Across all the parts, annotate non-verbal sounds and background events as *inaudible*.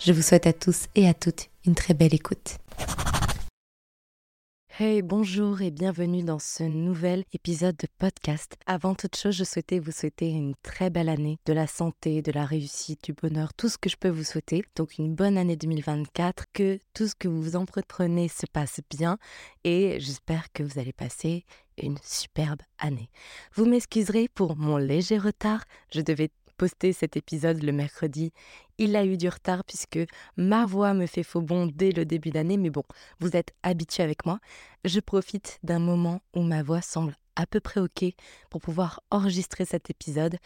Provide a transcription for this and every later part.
Je vous souhaite à tous et à toutes une très belle écoute. Hey, bonjour et bienvenue dans ce nouvel épisode de podcast. Avant toute chose, je souhaitais vous souhaiter une très belle année, de la santé, de la réussite, du bonheur, tout ce que je peux vous souhaiter. Donc une bonne année 2024, que tout ce que vous entreprenez se passe bien et j'espère que vous allez passer une superbe année. Vous m'excuserez pour mon léger retard, je devais poster cet épisode le mercredi. Il a eu du retard puisque ma voix me fait faux bon dès le début d'année, mais bon, vous êtes habitués avec moi. Je profite d'un moment où ma voix semble à peu près OK pour pouvoir enregistrer cet épisode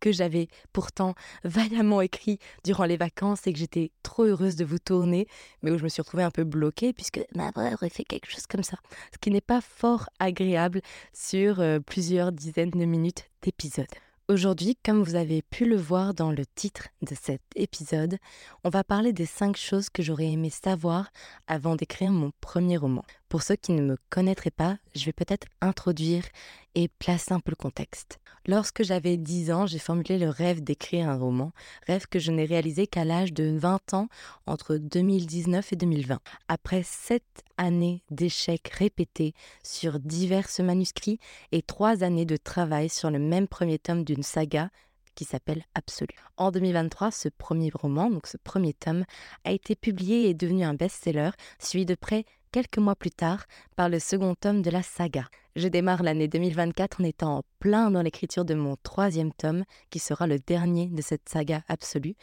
que j'avais pourtant *laughs* vaillamment écrit durant les vacances et que j'étais trop heureuse de vous tourner, mais où je me suis retrouvée un peu bloquée puisque ma voix aurait fait quelque chose comme ça, ce qui n'est pas fort agréable sur euh, plusieurs dizaines de minutes d'épisode. Aujourd'hui, comme vous avez pu le voir dans le titre de cet épisode, on va parler des cinq choses que j'aurais aimé savoir avant d'écrire mon premier roman. Pour ceux qui ne me connaîtraient pas, je vais peut-être introduire et placer un peu le contexte. Lorsque j'avais 10 ans, j'ai formulé le rêve d'écrire un roman, rêve que je n'ai réalisé qu'à l'âge de 20 ans, entre 2019 et 2020. Après 7 années d'échecs répétés sur divers manuscrits et 3 années de travail sur le même premier tome d'une saga, qui s'appelle Absolu. En 2023, ce premier roman, donc ce premier tome, a été publié et est devenu un best-seller, suivi de près quelques mois plus tard par le second tome de la saga. Je démarre l'année 2024 en étant en plein dans l'écriture de mon troisième tome, qui sera le dernier de cette saga absolue,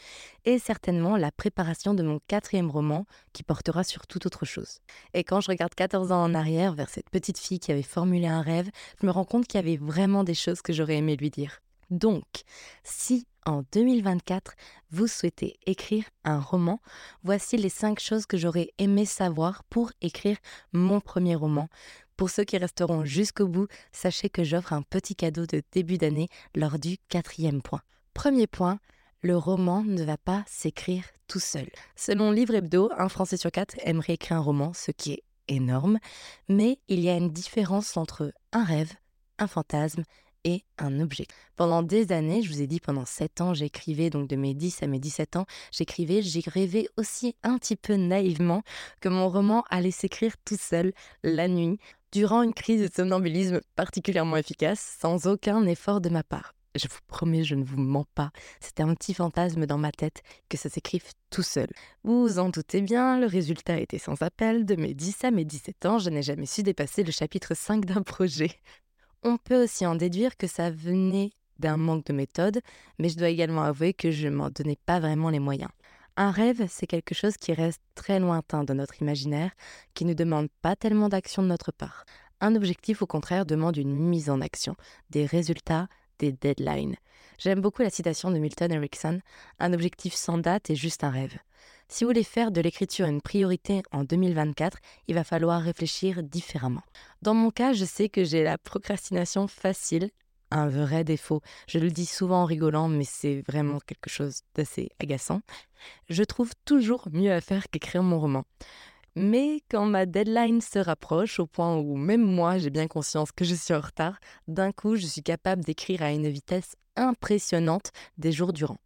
et certainement la préparation de mon quatrième roman, qui portera sur toute autre chose. Et quand je regarde 14 ans en arrière vers cette petite fille qui avait formulé un rêve, je me rends compte qu'il y avait vraiment des choses que j'aurais aimé lui dire. Donc, si en 2024 vous souhaitez écrire un roman, voici les 5 choses que j'aurais aimé savoir pour écrire mon premier roman. Pour ceux qui resteront jusqu'au bout, sachez que j'offre un petit cadeau de début d'année lors du quatrième point. Premier point, le roman ne va pas s'écrire tout seul. Selon Livre Hebdo, un Français sur quatre aimerait écrire un roman, ce qui est énorme, mais il y a une différence entre un rêve, un fantasme et un objet. Pendant des années, je vous ai dit pendant 7 ans, j'écrivais, donc de mes 10 à mes 17 ans, j'écrivais, j'ai rêvé aussi un petit peu naïvement que mon roman allait s'écrire tout seul, la nuit, durant une crise de somnambulisme particulièrement efficace, sans aucun effort de ma part. Je vous promets, je ne vous mens pas, c'était un petit fantasme dans ma tête que ça s'écrive tout seul. Vous en doutez bien, le résultat était sans appel. De mes 10 à mes 17 ans, je n'ai jamais su dépasser le chapitre 5 d'un projet. On peut aussi en déduire que ça venait d'un manque de méthode, mais je dois également avouer que je m'en donnais pas vraiment les moyens. Un rêve, c'est quelque chose qui reste très lointain de notre imaginaire, qui ne demande pas tellement d'action de notre part. Un objectif, au contraire, demande une mise en action, des résultats, des deadlines. J'aime beaucoup la citation de Milton Erickson Un objectif sans date est juste un rêve. Si vous voulez faire de l'écriture une priorité en 2024, il va falloir réfléchir différemment. Dans mon cas, je sais que j'ai la procrastination facile, un vrai défaut. Je le dis souvent en rigolant, mais c'est vraiment quelque chose d'assez agaçant. Je trouve toujours mieux à faire qu'écrire mon roman. Mais quand ma deadline se rapproche, au point où même moi j'ai bien conscience que je suis en retard, d'un coup je suis capable d'écrire à une vitesse impressionnante des jours durant.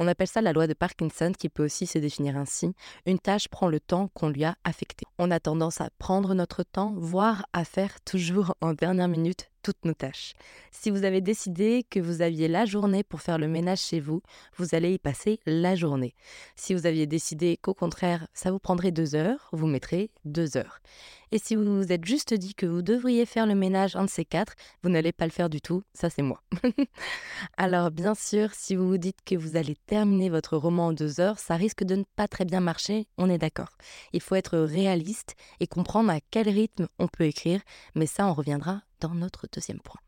On appelle ça la loi de Parkinson qui peut aussi se définir ainsi. Une tâche prend le temps qu'on lui a affecté. On a tendance à prendre notre temps, voire à faire toujours en dernière minute toutes nos tâches. Si vous avez décidé que vous aviez la journée pour faire le ménage chez vous, vous allez y passer la journée. Si vous aviez décidé qu'au contraire, ça vous prendrait deux heures, vous mettrez deux heures. Et si vous vous êtes juste dit que vous devriez faire le ménage un de ces quatre, vous n'allez pas le faire du tout, ça c'est moi. *laughs* Alors bien sûr, si vous vous dites que vous allez terminer votre roman en deux heures, ça risque de ne pas très bien marcher, on est d'accord. Il faut être réaliste et comprendre à quel rythme on peut écrire, mais ça on reviendra dans notre deuxième point.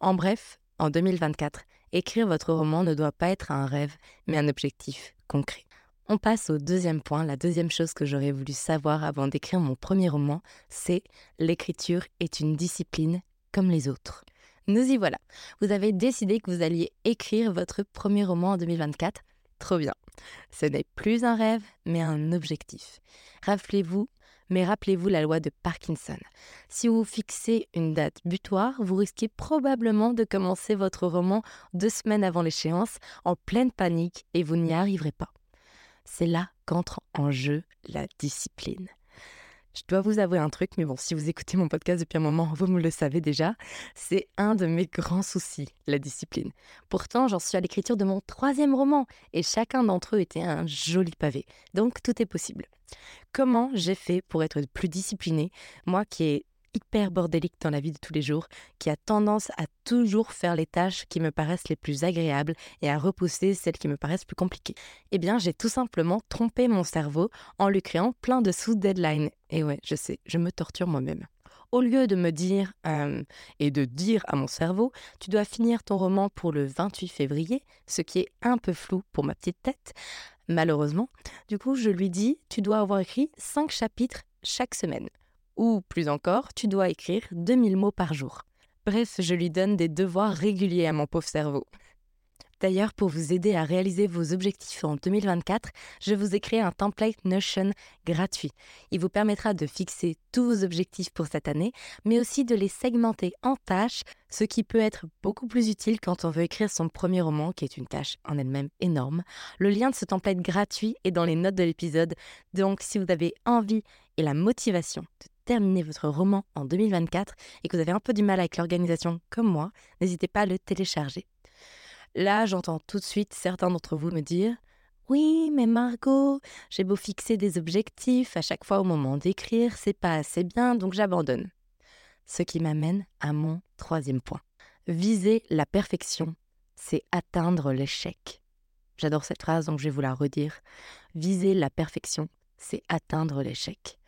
En bref, en 2024, écrire votre roman ne doit pas être un rêve, mais un objectif concret. On passe au deuxième point. La deuxième chose que j'aurais voulu savoir avant d'écrire mon premier roman, c'est l'écriture est une discipline comme les autres. Nous y voilà. Vous avez décidé que vous alliez écrire votre premier roman en 2024. Trop bien. Ce n'est plus un rêve, mais un objectif. Rappelez-vous, mais rappelez-vous la loi de Parkinson. Si vous fixez une date butoir, vous risquez probablement de commencer votre roman deux semaines avant l'échéance, en pleine panique, et vous n'y arriverez pas c'est là qu'entre en jeu la discipline. Je dois vous avouer un truc, mais bon, si vous écoutez mon podcast depuis un moment, vous me le savez déjà, c'est un de mes grands soucis, la discipline. Pourtant, j'en suis à l'écriture de mon troisième roman, et chacun d'entre eux était un joli pavé. Donc tout est possible. Comment j'ai fait pour être plus disciplinée, moi qui ai hyper bordélique dans la vie de tous les jours, qui a tendance à toujours faire les tâches qui me paraissent les plus agréables et à repousser celles qui me paraissent plus compliquées. Eh bien, j'ai tout simplement trompé mon cerveau en lui créant plein de sous-deadlines. Et ouais, je sais, je me torture moi-même. Au lieu de me dire et de dire à mon cerveau, tu dois finir ton roman pour le 28 février, ce qui est un peu flou pour ma petite tête, malheureusement, du coup, je lui dis, tu dois avoir écrit 5 chapitres chaque semaine. Ou plus encore, tu dois écrire 2000 mots par jour. Bref, je lui donne des devoirs réguliers à mon pauvre cerveau. D'ailleurs, pour vous aider à réaliser vos objectifs en 2024, je vous ai créé un template Notion gratuit. Il vous permettra de fixer tous vos objectifs pour cette année, mais aussi de les segmenter en tâches, ce qui peut être beaucoup plus utile quand on veut écrire son premier roman, qui est une tâche en elle-même énorme. Le lien de ce template gratuit est dans les notes de l'épisode, donc si vous avez envie et la motivation de terminer votre roman en 2024 et que vous avez un peu du mal avec l'organisation comme moi, n'hésitez pas à le télécharger. Là, j'entends tout de suite certains d'entre vous me dire oui, mais Margot, j'ai beau fixer des objectifs à chaque fois au moment d'écrire, c'est pas assez bien, donc j'abandonne. Ce qui m'amène à mon troisième point. Viser la perfection, c'est atteindre l'échec. J'adore cette phrase, donc je vais vous la redire. Viser la perfection, c'est atteindre l'échec.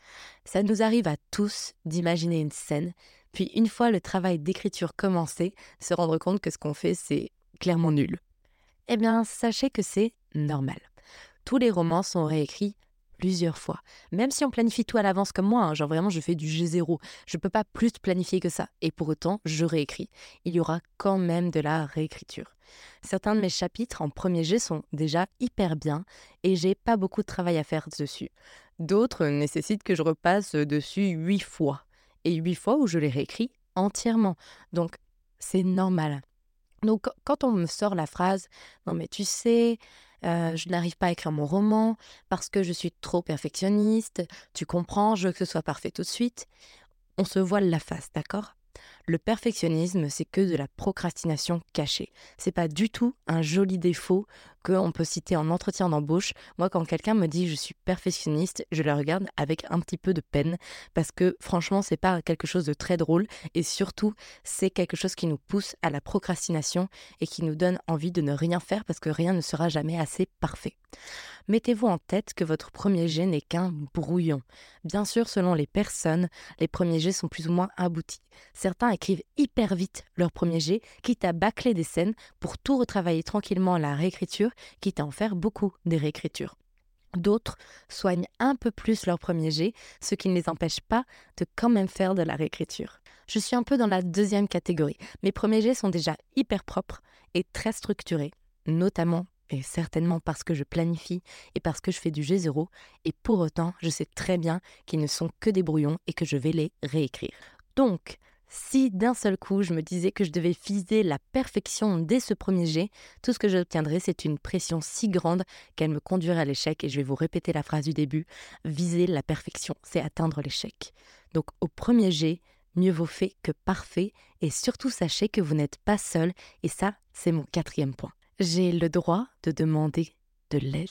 Ça nous arrive à tous d'imaginer une scène, puis une fois le travail d'écriture commencé, se rendre compte que ce qu'on fait, c'est clairement nul. Eh bien, sachez que c'est normal. Tous les romans sont réécrits plusieurs fois. Même si on planifie tout à l'avance comme moi, hein, genre vraiment je fais du G0, je peux pas plus planifier que ça. Et pour autant, je réécris. Il y aura quand même de la réécriture. Certains de mes chapitres en premier G sont déjà hyper bien et j'ai pas beaucoup de travail à faire dessus. D'autres nécessitent que je repasse dessus huit fois. Et huit fois où je les réécris entièrement. Donc c'est normal. Donc quand on me sort la phrase Non mais tu sais, euh, je n'arrive pas à écrire mon roman parce que je suis trop perfectionniste, tu comprends, je veux que ce soit parfait tout de suite, on se voile la face, d'accord? Le perfectionnisme, c'est que de la procrastination cachée. C'est pas du tout un joli défaut qu'on peut citer en entretien d'embauche. Moi, quand quelqu'un me dit je suis perfectionniste, je le regarde avec un petit peu de peine parce que franchement, c'est pas quelque chose de très drôle et surtout, c'est quelque chose qui nous pousse à la procrastination et qui nous donne envie de ne rien faire parce que rien ne sera jamais assez parfait. Mettez-vous en tête que votre premier jet n'est qu'un brouillon. Bien sûr, selon les personnes, les premiers jets sont plus ou moins aboutis. Certains écrivent hyper vite leur premier jet, quitte à bâcler des scènes pour tout retravailler tranquillement à la réécriture, quitte à en faire beaucoup des réécritures. D'autres soignent un peu plus leur premier jet, ce qui ne les empêche pas de quand même faire de la réécriture. Je suis un peu dans la deuxième catégorie. Mes premiers jets sont déjà hyper propres et très structurés, notamment et certainement parce que je planifie et parce que je fais du G0, et pour autant, je sais très bien qu'ils ne sont que des brouillons et que je vais les réécrire. Donc, si d'un seul coup je me disais que je devais viser la perfection dès ce premier jet, tout ce que j'obtiendrais c'est une pression si grande qu'elle me conduirait à l'échec et je vais vous répéter la phrase du début, viser la perfection, c'est atteindre l'échec. Donc au premier jet, mieux vaut fait que parfait et surtout sachez que vous n'êtes pas seul et ça c'est mon quatrième point. J'ai le droit de demander de l'aide.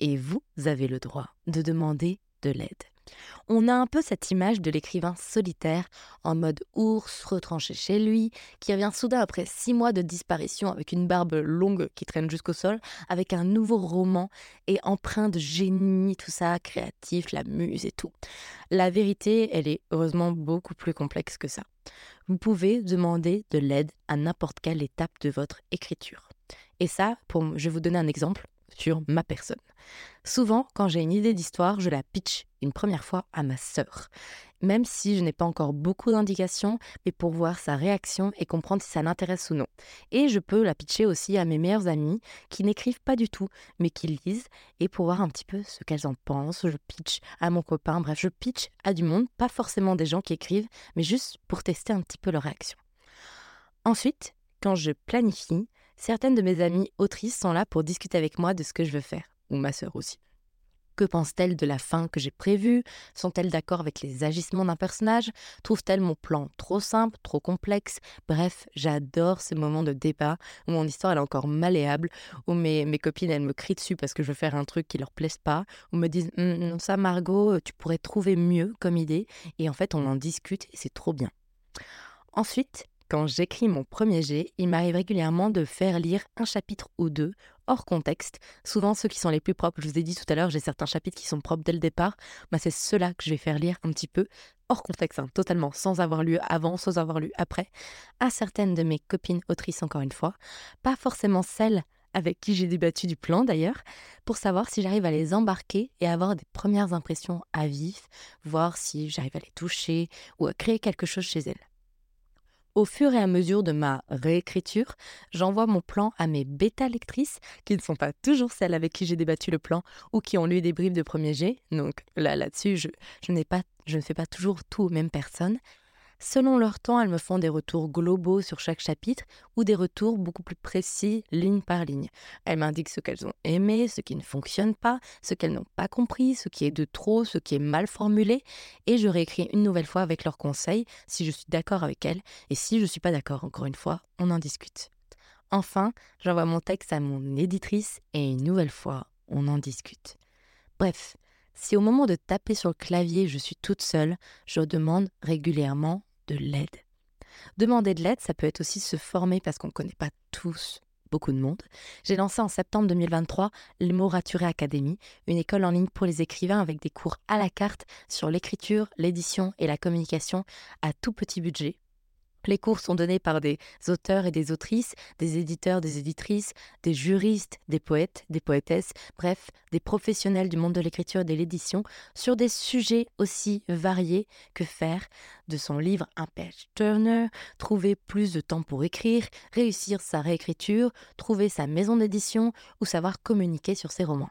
Et vous avez le droit de demander de l'aide. On a un peu cette image de l'écrivain solitaire, en mode ours, retranché chez lui, qui revient soudain après six mois de disparition avec une barbe longue qui traîne jusqu'au sol, avec un nouveau roman et empreint de génie, tout ça, créatif, la muse et tout. La vérité, elle est heureusement beaucoup plus complexe que ça. Vous pouvez demander de l'aide à n'importe quelle étape de votre écriture. Et ça, pour, je vais vous donner un exemple. sur ma personne. Souvent, quand j'ai une idée d'histoire, je la pitch une première fois à ma sœur, même si je n'ai pas encore beaucoup d'indications, mais pour voir sa réaction et comprendre si ça l'intéresse ou non. Et je peux la pitcher aussi à mes meilleures amies qui n'écrivent pas du tout, mais qui lisent, et pour voir un petit peu ce qu'elles en pensent. Je pitch à mon copain, bref, je pitch à du monde, pas forcément des gens qui écrivent, mais juste pour tester un petit peu leur réaction. Ensuite, quand je planifie, certaines de mes amies autrices sont là pour discuter avec moi de ce que je veux faire, ou ma sœur aussi. Que pensent-elles de la fin que j'ai prévue? Sont-elles d'accord avec les agissements d'un personnage? Trouvent-elles mon plan trop simple, trop complexe? Bref, j'adore ces moments de débat où mon histoire est encore malléable, où mes, mes copines elles me crient dessus parce que je veux faire un truc qui leur plaise pas, ou me disent «Hum, non ça Margot, tu pourrais trouver mieux comme idée, et en fait on en discute et c'est trop bien. Ensuite, quand j'écris mon premier jet, il m'arrive régulièrement de faire lire un chapitre ou deux hors contexte. Souvent ceux qui sont les plus propres, je vous ai dit tout à l'heure, j'ai certains chapitres qui sont propres dès le départ, bah, c'est ceux-là que je vais faire lire un petit peu hors contexte, hein, totalement, sans avoir lu avant, sans avoir lu après, à certaines de mes copines autrices encore une fois, pas forcément celles avec qui j'ai débattu du plan d'ailleurs, pour savoir si j'arrive à les embarquer et avoir des premières impressions à vif, voir si j'arrive à les toucher ou à créer quelque chose chez elles. Au fur et à mesure de ma réécriture, j'envoie mon plan à mes bêta-lectrices, qui ne sont pas toujours celles avec qui j'ai débattu le plan ou qui ont lu des briefs de premier jet. Donc là, là-dessus, je ne fais pas toujours tout aux mêmes personnes. Selon leur temps, elles me font des retours globaux sur chaque chapitre ou des retours beaucoup plus précis, ligne par ligne. Elles m'indiquent ce qu'elles ont aimé, ce qui ne fonctionne pas, ce qu'elles n'ont pas compris, ce qui est de trop, ce qui est mal formulé, et je réécris une nouvelle fois avec leurs conseils si je suis d'accord avec elles, et si je ne suis pas d'accord, encore une fois, on en discute. Enfin, j'envoie mon texte à mon éditrice et une nouvelle fois, on en discute. Bref, si au moment de taper sur le clavier, je suis toute seule, je demande régulièrement Demander de l'aide, ça peut être aussi se former parce qu'on ne connaît pas tous beaucoup de monde. J'ai lancé en septembre 2023 l'Emoraturé Academy, une école en ligne pour les écrivains avec des cours à la carte sur l'écriture, l'édition et la communication à tout petit budget les cours sont donnés par des auteurs et des autrices, des éditeurs, des éditrices, des juristes, des poètes, des poétesses, bref, des professionnels du monde de l'écriture et de l'édition sur des sujets aussi variés que faire de son livre un page turner, trouver plus de temps pour écrire, réussir sa réécriture, trouver sa maison d'édition ou savoir communiquer sur ses romans.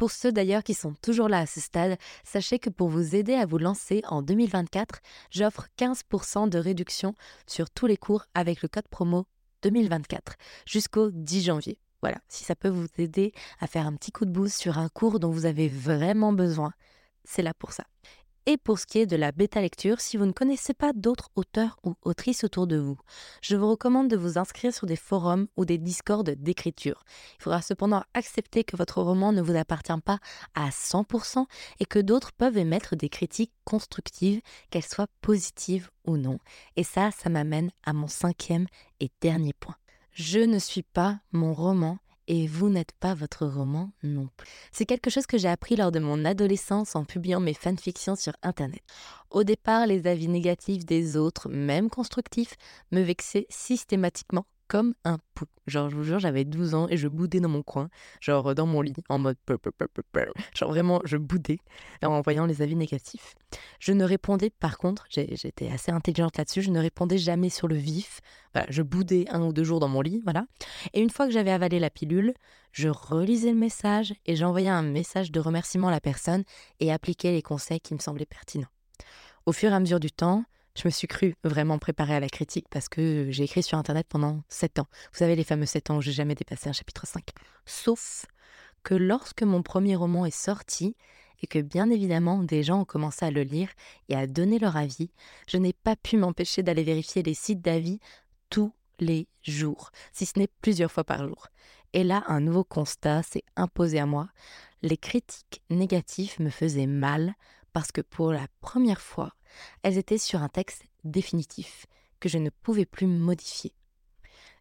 Pour ceux d'ailleurs qui sont toujours là à ce stade, sachez que pour vous aider à vous lancer en 2024, j'offre 15% de réduction sur tous les cours avec le code promo 2024 jusqu'au 10 janvier. Voilà, si ça peut vous aider à faire un petit coup de boost sur un cours dont vous avez vraiment besoin, c'est là pour ça. Et pour ce qui est de la bêta lecture, si vous ne connaissez pas d'autres auteurs ou autrices autour de vous, je vous recommande de vous inscrire sur des forums ou des discords d'écriture. Il faudra cependant accepter que votre roman ne vous appartient pas à 100% et que d'autres peuvent émettre des critiques constructives, qu'elles soient positives ou non. Et ça, ça m'amène à mon cinquième et dernier point. Je ne suis pas mon roman et vous n'êtes pas votre roman non plus. C'est quelque chose que j'ai appris lors de mon adolescence en publiant mes fanfictions sur Internet. Au départ, les avis négatifs des autres, même constructifs, me vexaient systématiquement comme un pou. Genre, je vous jure, j'avais 12 ans et je boudais dans mon coin, genre dans mon lit, en mode genre vraiment, je boudais en voyant les avis négatifs. Je ne répondais, par contre, j'étais assez intelligente là-dessus, je ne répondais jamais sur le vif. je boudais un ou deux jours dans mon lit, voilà. Et une fois que j'avais avalé la pilule, je relisais le message et j'envoyais un message de remerciement à la personne et appliquais les conseils qui me semblaient pertinents. Au fur et à mesure du temps, je me suis cru vraiment préparée à la critique parce que j'ai écrit sur Internet pendant 7 ans. Vous savez, les fameux 7 ans où j'ai jamais dépassé un chapitre 5. Sauf que lorsque mon premier roman est sorti et que bien évidemment des gens ont commencé à le lire et à donner leur avis, je n'ai pas pu m'empêcher d'aller vérifier les sites d'avis tous les jours, si ce n'est plusieurs fois par jour. Et là, un nouveau constat s'est imposé à moi. Les critiques négatives me faisaient mal parce que pour la première fois, elles étaient sur un texte définitif que je ne pouvais plus modifier.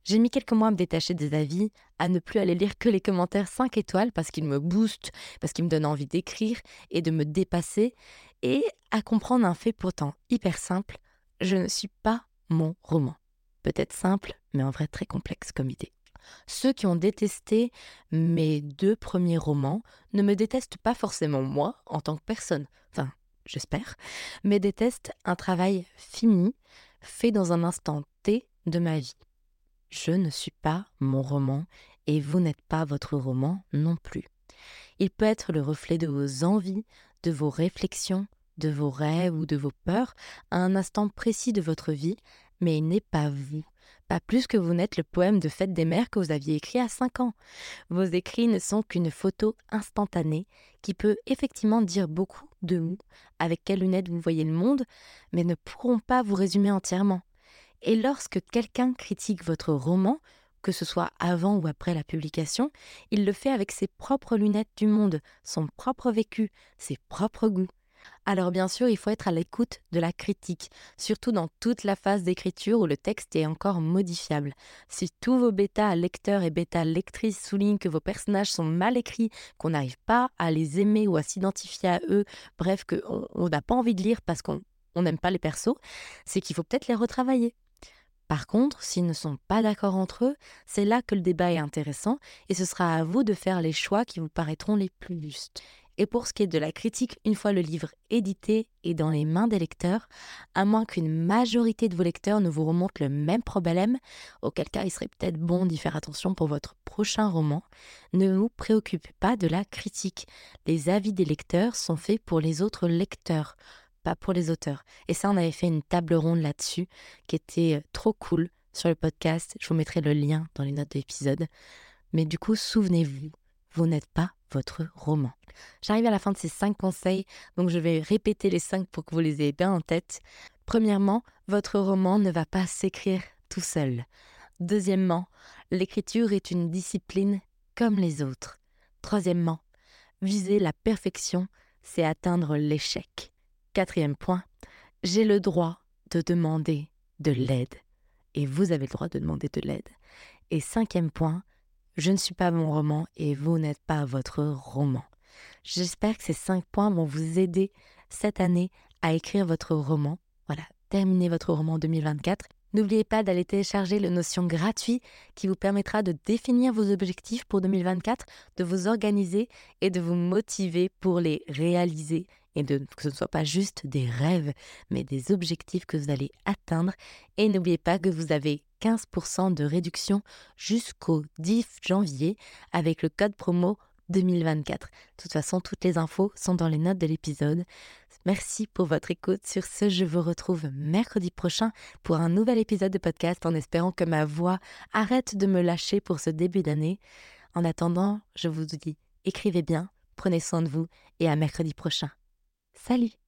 J'ai mis quelques mois à me détacher des avis, à ne plus aller lire que les commentaires 5 étoiles parce qu'ils me boostent, parce qu'ils me donnent envie d'écrire et de me dépasser, et à comprendre un fait pourtant hyper simple, je ne suis pas mon roman. Peut-être simple, mais en vrai très complexe comme idée. Ceux qui ont détesté mes deux premiers romans ne me détestent pas forcément moi en tant que personne, j'espère, mais détestent un travail fini, fait dans un instant T de ma vie. Je ne suis pas mon roman et vous n'êtes pas votre roman non plus. Il peut être le reflet de vos envies, de vos réflexions, de vos rêves ou de vos peurs à un instant précis de votre vie, mais il n'est pas vous. Pas plus que vous n'êtes le poème de fête des mères que vous aviez écrit à 5 ans. Vos écrits ne sont qu'une photo instantanée qui peut effectivement dire beaucoup de vous, avec quelles lunettes vous voyez le monde, mais ne pourront pas vous résumer entièrement. Et lorsque quelqu'un critique votre roman, que ce soit avant ou après la publication, il le fait avec ses propres lunettes du monde, son propre vécu, ses propres goûts. Alors bien sûr, il faut être à l'écoute de la critique, surtout dans toute la phase d'écriture où le texte est encore modifiable. Si tous vos bêta lecteurs et bêta lectrices soulignent que vos personnages sont mal écrits, qu'on n'arrive pas à les aimer ou à s'identifier à eux, bref, qu'on n'a pas envie de lire parce qu'on n'aime pas les persos, c'est qu'il faut peut-être les retravailler. Par contre, s'ils ne sont pas d'accord entre eux, c'est là que le débat est intéressant et ce sera à vous de faire les choix qui vous paraîtront les plus justes. Et pour ce qui est de la critique, une fois le livre édité et dans les mains des lecteurs, à moins qu'une majorité de vos lecteurs ne vous remontent le même problème, auquel cas il serait peut-être bon d'y faire attention pour votre prochain roman, ne vous préoccupez pas de la critique. Les avis des lecteurs sont faits pour les autres lecteurs, pas pour les auteurs. Et ça, on avait fait une table ronde là-dessus qui était euh, trop cool sur le podcast. Je vous mettrai le lien dans les notes de l'épisode. Mais du coup, souvenez-vous, vous n'êtes pas votre roman. J'arrive à la fin de ces cinq conseils, donc je vais répéter les cinq pour que vous les ayez bien en tête. Premièrement, votre roman ne va pas s'écrire tout seul. Deuxièmement, l'écriture est une discipline comme les autres. Troisièmement, viser la perfection, c'est atteindre l'échec. Quatrième point, j'ai le droit de demander de l'aide. Et vous avez le droit de demander de l'aide. Et cinquième point, je ne suis pas mon roman et vous n'êtes pas votre roman. J'espère que ces cinq points vont vous aider cette année à écrire votre roman. Voilà, terminer votre roman 2024. N'oubliez pas d'aller télécharger le Notion gratuit qui vous permettra de définir vos objectifs pour 2024, de vous organiser et de vous motiver pour les réaliser et que ce ne soit pas juste des rêves, mais des objectifs que vous allez atteindre. Et n'oubliez pas que vous avez 15% de réduction jusqu'au 10 janvier avec le code promo 2024. De toute façon, toutes les infos sont dans les notes de l'épisode. Merci pour votre écoute. Sur ce, je vous retrouve mercredi prochain pour un nouvel épisode de podcast en espérant que ma voix arrête de me lâcher pour ce début d'année. En attendant, je vous dis, écrivez bien, prenez soin de vous et à mercredi prochain. Salut